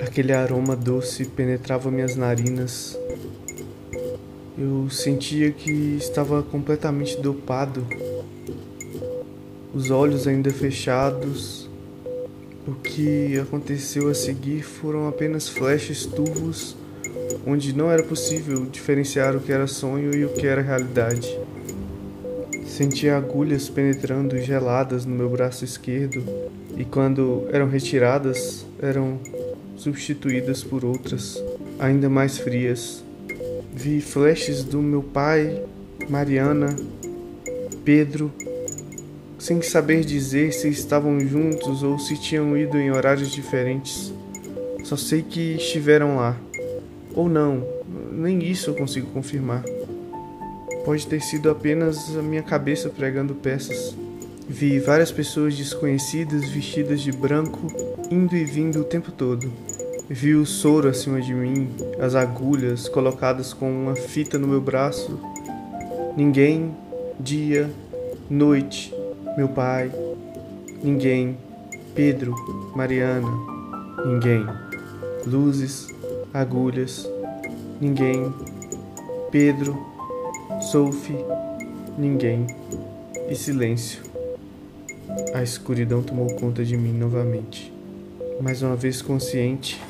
Aquele aroma doce penetrava minhas narinas. Eu sentia que estava completamente dopado, os olhos ainda fechados. O que aconteceu a seguir foram apenas flashes turvos, onde não era possível diferenciar o que era sonho e o que era realidade. Sentia agulhas penetrando geladas no meu braço esquerdo e quando eram retiradas, eram substituídas por outras, ainda mais frias. Vi flashes do meu pai, Mariana, Pedro, sem saber dizer se estavam juntos ou se tinham ido em horários diferentes. Só sei que estiveram lá. Ou não, nem isso eu consigo confirmar. Pode ter sido apenas a minha cabeça pregando peças. Vi várias pessoas desconhecidas vestidas de branco indo e vindo o tempo todo. Vi o soro acima de mim, as agulhas colocadas com uma fita no meu braço. Ninguém, dia, noite, meu pai, ninguém, Pedro, Mariana, ninguém, luzes, agulhas, ninguém, Pedro, Sophie, ninguém e silêncio. A escuridão tomou conta de mim novamente. Mais uma vez consciente,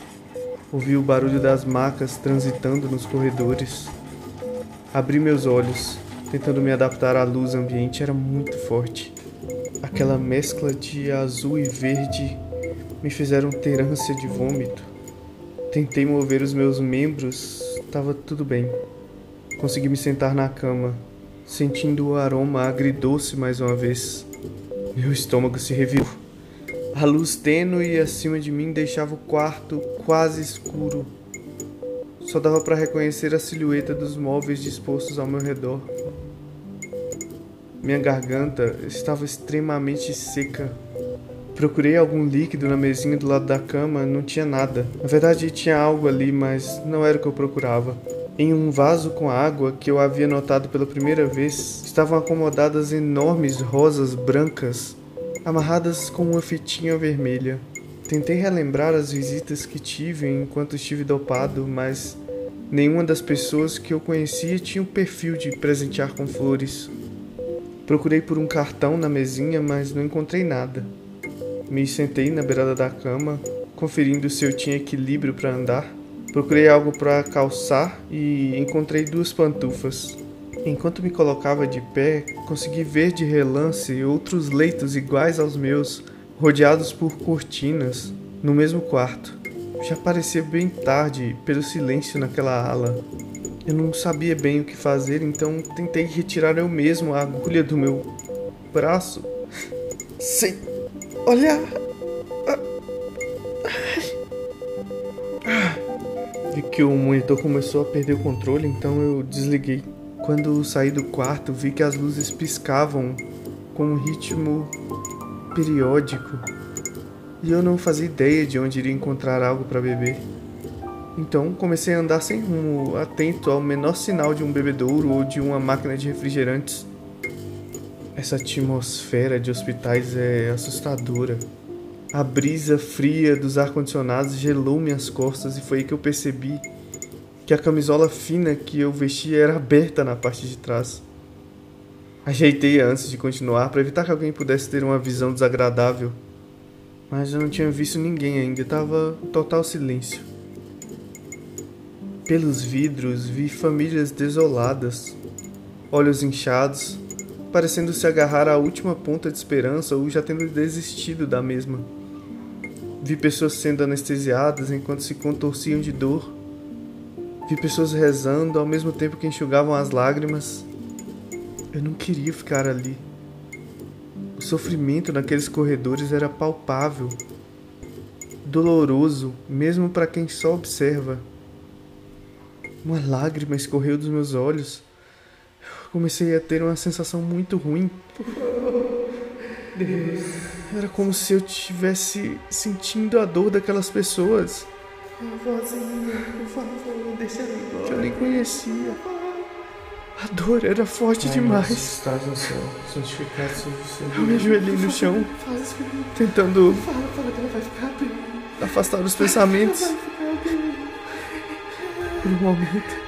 ouvi o barulho das macas transitando nos corredores. Abri meus olhos, tentando me adaptar à luz ambiente, era muito forte. Aquela mescla de azul e verde me fizeram ter ânsia de vômito. Tentei mover os meus membros, estava tudo bem. Consegui me sentar na cama, sentindo o aroma agridoce mais uma vez. Meu estômago se revirou. A luz tênue acima de mim deixava o quarto quase escuro. Só dava para reconhecer a silhueta dos móveis dispostos ao meu redor. Minha garganta estava extremamente seca. Procurei algum líquido na mesinha do lado da cama, não tinha nada. Na verdade, tinha algo ali, mas não era o que eu procurava. Em um vaso com água que eu havia notado pela primeira vez, estavam acomodadas enormes rosas brancas, amarradas com uma fitinha vermelha. Tentei relembrar as visitas que tive enquanto estive dopado, mas nenhuma das pessoas que eu conhecia tinha o perfil de presentear com flores. Procurei por um cartão na mesinha, mas não encontrei nada. Me sentei na beirada da cama, conferindo se eu tinha equilíbrio para andar. Procurei algo para calçar e encontrei duas pantufas. Enquanto me colocava de pé, consegui ver de relance outros leitos iguais aos meus, rodeados por cortinas, no mesmo quarto. Já parecia bem tarde pelo silêncio naquela ala. Eu não sabia bem o que fazer, então tentei retirar eu mesmo a agulha do meu braço sem olhar. Vi que o monitor começou a perder o controle, então eu desliguei. Quando saí do quarto, vi que as luzes piscavam com um ritmo periódico e eu não fazia ideia de onde iria encontrar algo para beber. Então comecei a andar sem rumo, atento ao menor sinal de um bebedouro ou de uma máquina de refrigerantes. Essa atmosfera de hospitais é assustadora. A brisa fria dos ar-condicionados gelou minhas costas e foi aí que eu percebi que a camisola fina que eu vestia era aberta na parte de trás. Ajeitei antes de continuar para evitar que alguém pudesse ter uma visão desagradável, mas eu não tinha visto ninguém ainda, estava total silêncio. Pelos vidros vi famílias desoladas, olhos inchados, parecendo se agarrar à última ponta de esperança ou já tendo desistido da mesma. Vi pessoas sendo anestesiadas enquanto se contorciam de dor. Vi pessoas rezando ao mesmo tempo que enxugavam as lágrimas. Eu não queria ficar ali. O sofrimento naqueles corredores era palpável, doloroso, mesmo para quem só observa. Uma lágrima escorreu dos meus olhos. Eu comecei a ter uma sensação muito ruim. Deus. Era como se eu estivesse sentindo a dor daquelas pessoas. Vozinha, por favor, deixa eu ir embora. Que eu nem conhecia. A dor era forte Pai demais. estás no céu, santificado seja o seu Eu me ajoelhei no chão, tentando Fala, fala que ela vai ficar bem. afastar os pensamentos. Por um momento.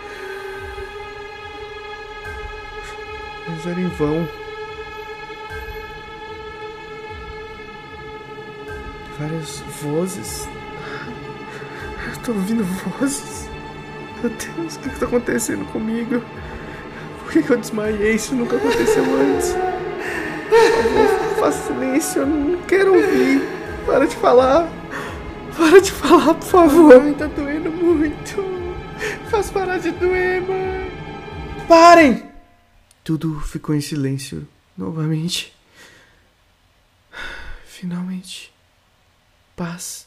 Mas era em vão. Várias vozes. Eu tô ouvindo vozes. Meu Deus, o que, que tá acontecendo comigo? Por que, que eu desmaiei? Isso nunca aconteceu antes. Por favor, faça silêncio, eu não quero ouvir. Para de falar. Para de falar, por favor. Mãe, tá doendo muito. Faz parar de doer, mãe. Parem! Tudo ficou em silêncio novamente. Finalmente. Paz.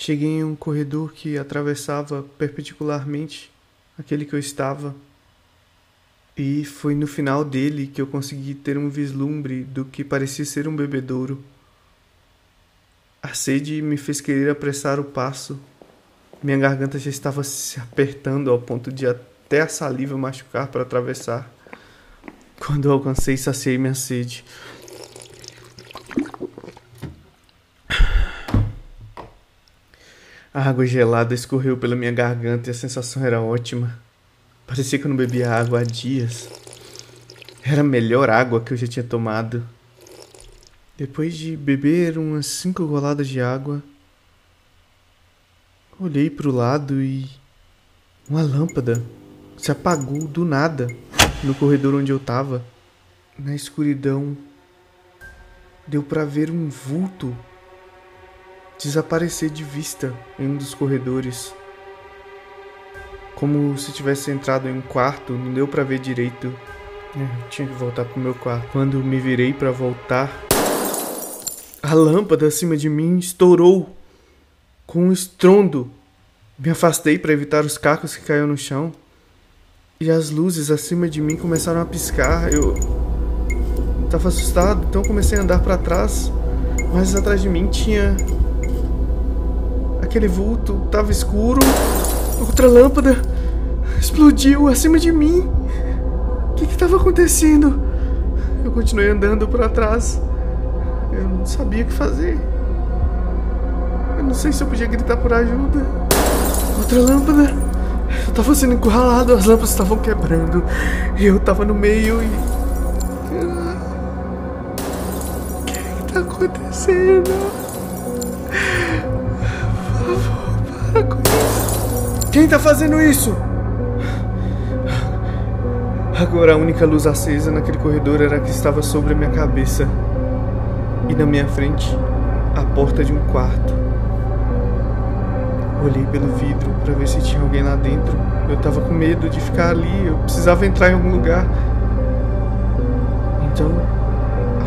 Cheguei em um corredor que atravessava perpendicularmente aquele que eu estava. E foi no final dele que eu consegui ter um vislumbre do que parecia ser um bebedouro. A sede me fez querer apressar o passo. Minha garganta já estava se apertando ao ponto de até a saliva machucar para atravessar. Quando alcancei, saciei minha sede. A água gelada escorreu pela minha garganta e a sensação era ótima. Parecia que eu não bebia água há dias. Era a melhor água que eu já tinha tomado. Depois de beber umas cinco goladas de água, olhei para o lado e uma lâmpada se apagou do nada no corredor onde eu estava. Na escuridão, deu para ver um vulto desaparecer de vista em um dos corredores. Como se tivesse entrado em um quarto, não deu para ver direito. É, eu tinha que voltar pro meu quarto. Quando me virei para voltar, a lâmpada acima de mim estourou com um estrondo. Me afastei para evitar os cacos que caíram no chão. E as luzes acima de mim começaram a piscar. Eu estava assustado, então comecei a andar para trás. Mas atrás de mim tinha Aquele vulto estava escuro. Outra lâmpada explodiu acima de mim. O que estava acontecendo? Eu continuei andando para trás. Eu não sabia o que fazer. Eu não sei se eu podia gritar por ajuda. Outra lâmpada. Eu estava sendo encurralado, as lâmpadas estavam quebrando. Eu estava no meio e. O que está acontecendo? Quem tá fazendo isso? Agora a única luz acesa naquele corredor era a que estava sobre a minha cabeça. E na minha frente, a porta de um quarto. Olhei pelo vidro para ver se tinha alguém lá dentro. Eu tava com medo de ficar ali, eu precisava entrar em algum lugar. Então,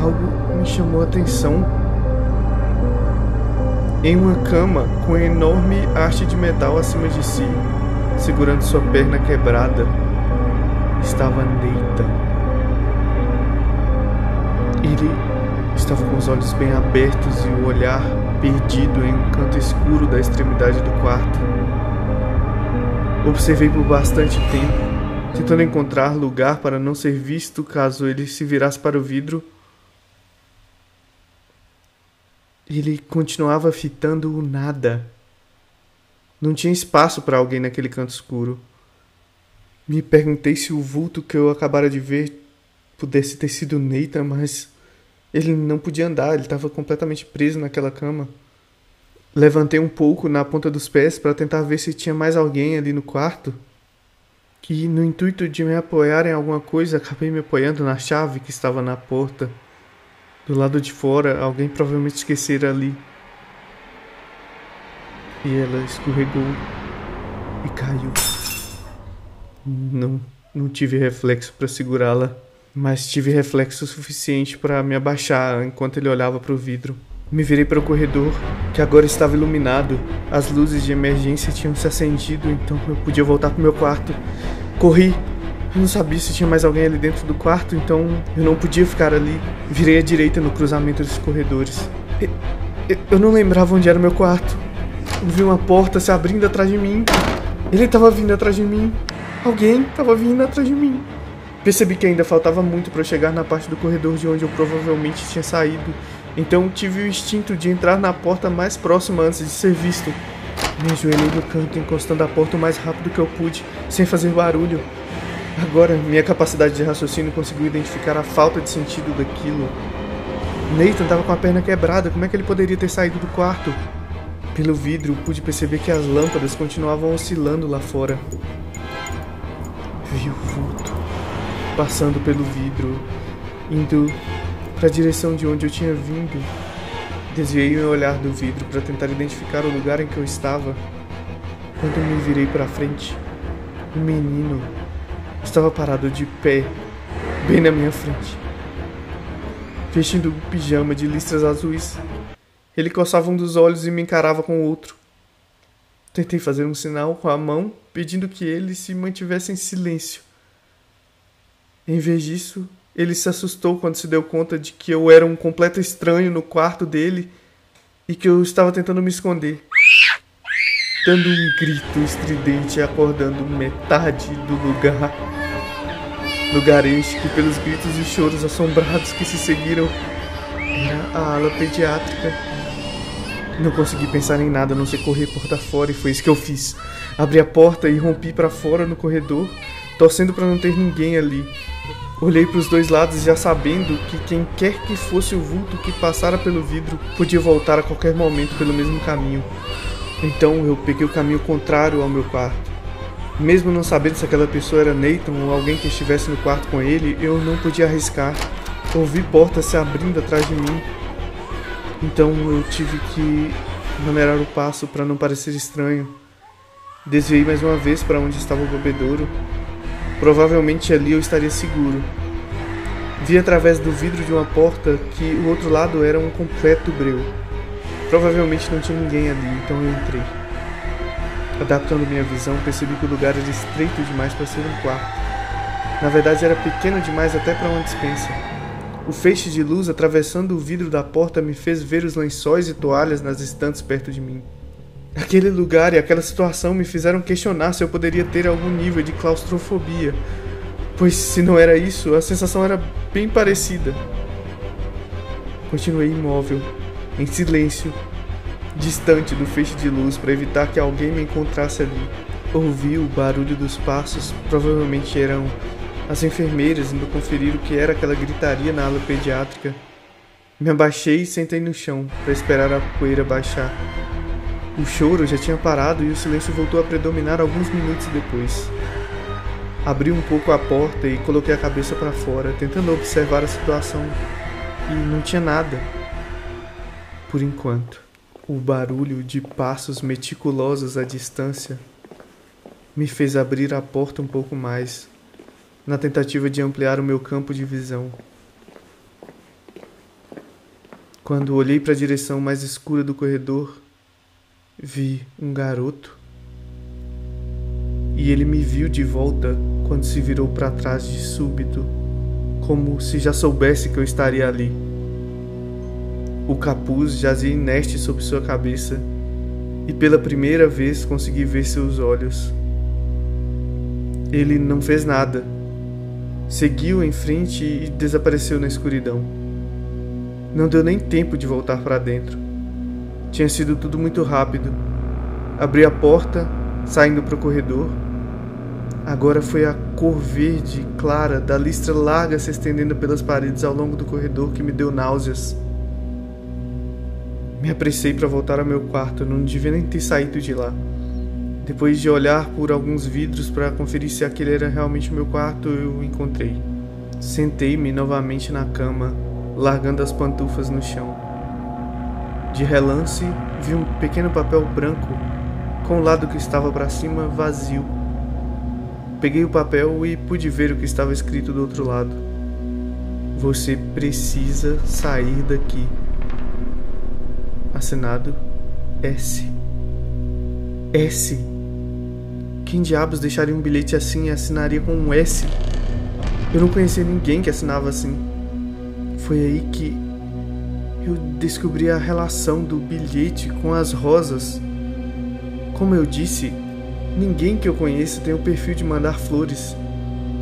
algo me chamou a atenção em uma cama com enorme haste de metal acima de si, segurando sua perna quebrada, estava Neita. Ele estava com os olhos bem abertos e o olhar perdido em um canto escuro da extremidade do quarto. Observei por bastante tempo, tentando encontrar lugar para não ser visto caso ele se virasse para o vidro ele continuava fitando o nada. Não tinha espaço para alguém naquele canto escuro. Me perguntei se o vulto que eu acabara de ver pudesse ter sido Neita, mas ele não podia andar, ele estava completamente preso naquela cama. Levantei um pouco na ponta dos pés para tentar ver se tinha mais alguém ali no quarto. E no intuito de me apoiar em alguma coisa, acabei me apoiando na chave que estava na porta. Do lado de fora, alguém provavelmente esquecera ali. E ela escorregou e caiu. Não, não tive reflexo para segurá-la, mas tive reflexo suficiente para me abaixar enquanto ele olhava para o vidro. Me virei para o corredor, que agora estava iluminado. As luzes de emergência tinham se acendido, então eu podia voltar para o meu quarto. Corri eu não sabia se tinha mais alguém ali dentro do quarto, então eu não podia ficar ali. Virei à direita no cruzamento dos corredores. Eu não lembrava onde era o meu quarto. Eu vi uma porta se abrindo atrás de mim. Ele estava vindo atrás de mim. Alguém estava vindo atrás de mim. Percebi que ainda faltava muito para chegar na parte do corredor de onde eu provavelmente tinha saído. Então tive o instinto de entrar na porta mais próxima antes de ser visto. Me ajoelhei no canto, encostando a porta o mais rápido que eu pude, sem fazer barulho. Agora, minha capacidade de raciocínio conseguiu identificar a falta de sentido daquilo. Nathan estava com a perna quebrada, como é que ele poderia ter saído do quarto? Pelo vidro, pude perceber que as lâmpadas continuavam oscilando lá fora. Vi o vulto passando pelo vidro, indo para a direção de onde eu tinha vindo. Desviei meu olhar do vidro para tentar identificar o lugar em que eu estava. Quando me virei para frente, um menino estava parado de pé, bem na minha frente, vestindo um pijama de listras azuis. Ele coçava um dos olhos e me encarava com o outro. Tentei fazer um sinal com a mão, pedindo que ele se mantivesse em silêncio. Em vez disso, ele se assustou quando se deu conta de que eu era um completo estranho no quarto dele e que eu estava tentando me esconder. Dando um grito estridente acordando metade do lugar. Lugar este que, pelos gritos e choros assombrados que se seguiram, era a ala pediátrica. Não consegui pensar em nada a não ser correr porta fora e foi isso que eu fiz. Abri a porta e rompi para fora no corredor, torcendo para não ter ninguém ali. Olhei para os dois lados já sabendo que quem quer que fosse o vulto que passara pelo vidro podia voltar a qualquer momento pelo mesmo caminho. Então eu peguei o caminho contrário ao meu quarto. Mesmo não sabendo se aquela pessoa era Nathan ou alguém que estivesse no quarto com ele, eu não podia arriscar. Ouvi portas se abrindo atrás de mim. Então eu tive que maneirar o passo para não parecer estranho. Desviei mais uma vez para onde estava o bebedouro Provavelmente ali eu estaria seguro. Vi através do vidro de uma porta que o outro lado era um completo breu. Provavelmente não tinha ninguém ali, então eu entrei. Adaptando minha visão, percebi que o lugar era estreito demais para ser um quarto. Na verdade, era pequeno demais até para uma dispensa. O feixe de luz atravessando o vidro da porta me fez ver os lençóis e toalhas nas estantes perto de mim. Aquele lugar e aquela situação me fizeram questionar se eu poderia ter algum nível de claustrofobia, pois se não era isso, a sensação era bem parecida. Continuei imóvel, em silêncio, distante do feixe de luz para evitar que alguém me encontrasse ali. Ouvi o barulho dos passos, provavelmente eram as enfermeiras indo conferir o que era aquela gritaria na ala pediátrica. Me abaixei e sentei no chão para esperar a poeira baixar. O choro já tinha parado e o silêncio voltou a predominar alguns minutos depois. Abri um pouco a porta e coloquei a cabeça para fora, tentando observar a situação, e não tinha nada. Por enquanto, o barulho de passos meticulosos à distância me fez abrir a porta um pouco mais, na tentativa de ampliar o meu campo de visão. Quando olhei para a direção mais escura do corredor, vi um garoto e ele me viu de volta quando se virou para trás de súbito, como se já soubesse que eu estaria ali. O capuz jazia inerte sobre sua cabeça e pela primeira vez consegui ver seus olhos. Ele não fez nada. Seguiu em frente e desapareceu na escuridão. Não deu nem tempo de voltar para dentro. Tinha sido tudo muito rápido. Abri a porta, saindo para o corredor. Agora foi a cor verde clara da listra larga se estendendo pelas paredes ao longo do corredor que me deu náuseas. Me apressei para voltar ao meu quarto, não devia nem ter saído de lá. Depois de olhar por alguns vidros para conferir se aquele era realmente meu quarto, eu encontrei. Sentei-me novamente na cama, largando as pantufas no chão. De relance, vi um pequeno papel branco com o lado que estava para cima vazio. Peguei o papel e pude ver o que estava escrito do outro lado. Você precisa sair daqui. Assinado S. S. Quem diabos deixaria um bilhete assim e assinaria com um S? Eu não conhecia ninguém que assinava assim. Foi aí que eu descobri a relação do bilhete com as rosas. Como eu disse, ninguém que eu conheço tem o perfil de mandar flores.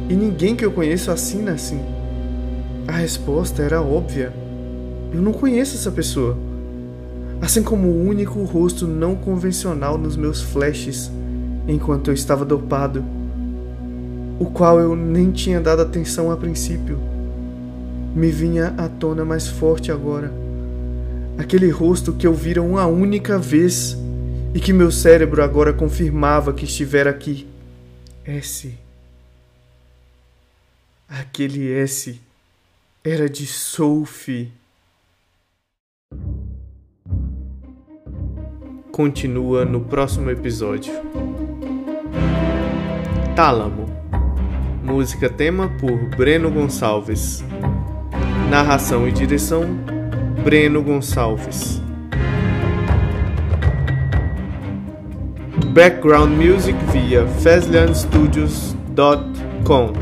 E ninguém que eu conheço assina assim. A resposta era óbvia. Eu não conheço essa pessoa. Assim como o único rosto não convencional nos meus flashes enquanto eu estava dopado, o qual eu nem tinha dado atenção a princípio, me vinha à tona mais forte agora. Aquele rosto que eu vira uma única vez e que meu cérebro agora confirmava que estivera aqui. S. Aquele S era de Sophie. Continua no próximo episódio. Tálamo. Música tema por Breno Gonçalves. Narração e direção Breno Gonçalves. Background music via FazlianStudios.com.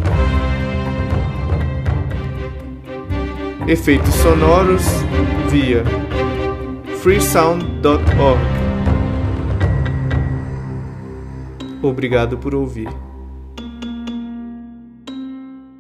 Efeitos sonoros via freesound.org. Obrigado por ouvir.